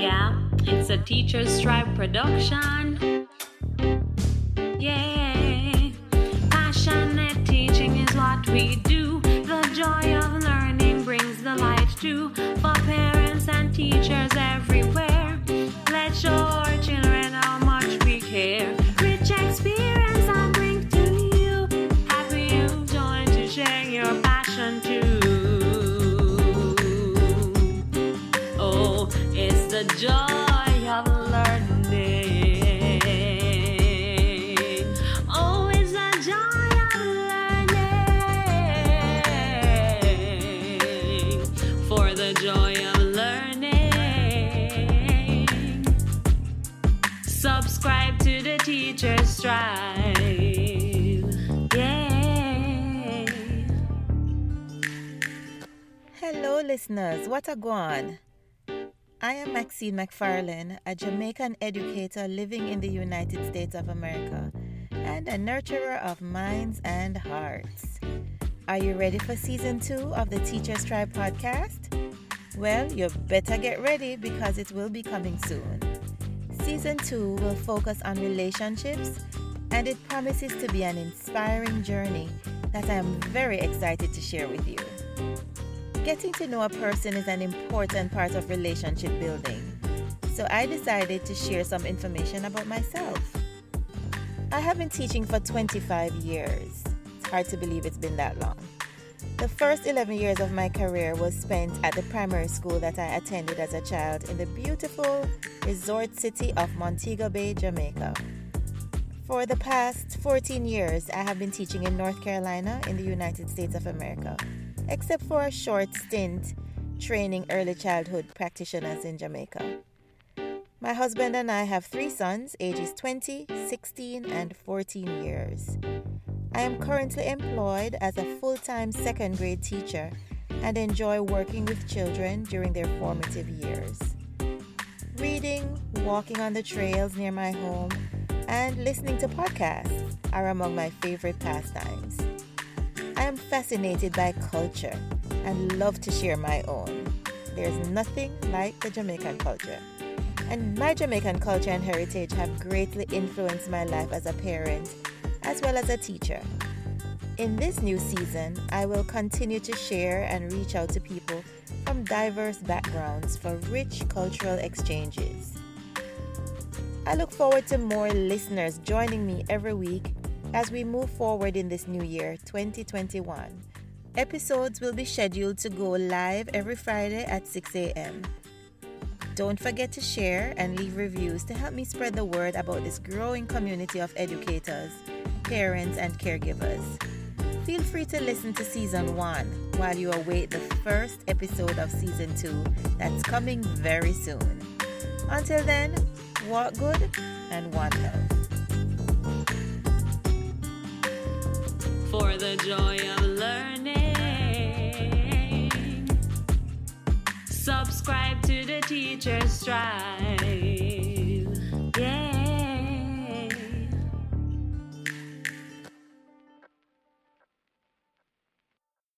Yeah, it's a Teacher's Tribe production. Yeah, passionate teaching is what we do. The joy of learning. Oh, it's the joy of learning. For the joy of learning. Subscribe to the Teacher's Tribe. Yay. Hello, listeners. What a guan? I am Maxine McFarlane, a Jamaican educator living in the United States of America and a nurturer of minds and hearts. Are you ready for season two of the Teachers Tribe podcast? Well, you better get ready because it will be coming soon. Season two will focus on relationships and it promises to be an inspiring journey that I am very excited to share with you. Getting to know a person is an important part of relationship building, so I decided to share some information about myself. I have been teaching for 25 years. It's hard to believe it's been that long. The first 11 years of my career was spent at the primary school that I attended as a child in the beautiful resort city of Montego Bay, Jamaica. For the past 14 years, I have been teaching in North Carolina in the United States of America, except for a short stint training early childhood practitioners in Jamaica. My husband and I have three sons, ages 20, 16, and 14 years. I am currently employed as a full time second grade teacher and enjoy working with children during their formative years. Reading, walking on the trails near my home, and listening to podcasts are among my favorite pastimes. Am fascinated by culture and love to share my own. There's nothing like the Jamaican culture. And my Jamaican culture and heritage have greatly influenced my life as a parent as well as a teacher. In this new season, I will continue to share and reach out to people from diverse backgrounds for rich cultural exchanges. I look forward to more listeners joining me every week as we move forward in this new year, 2021. Episodes will be scheduled to go live every Friday at 6 a.m. Don't forget to share and leave reviews to help me spread the word about this growing community of educators, parents, and caregivers. Feel free to listen to season one while you await the first episode of season two that's coming very soon. Until then, walk good and one health. Joy of learning. Subscribe to the Teacher's Tribe.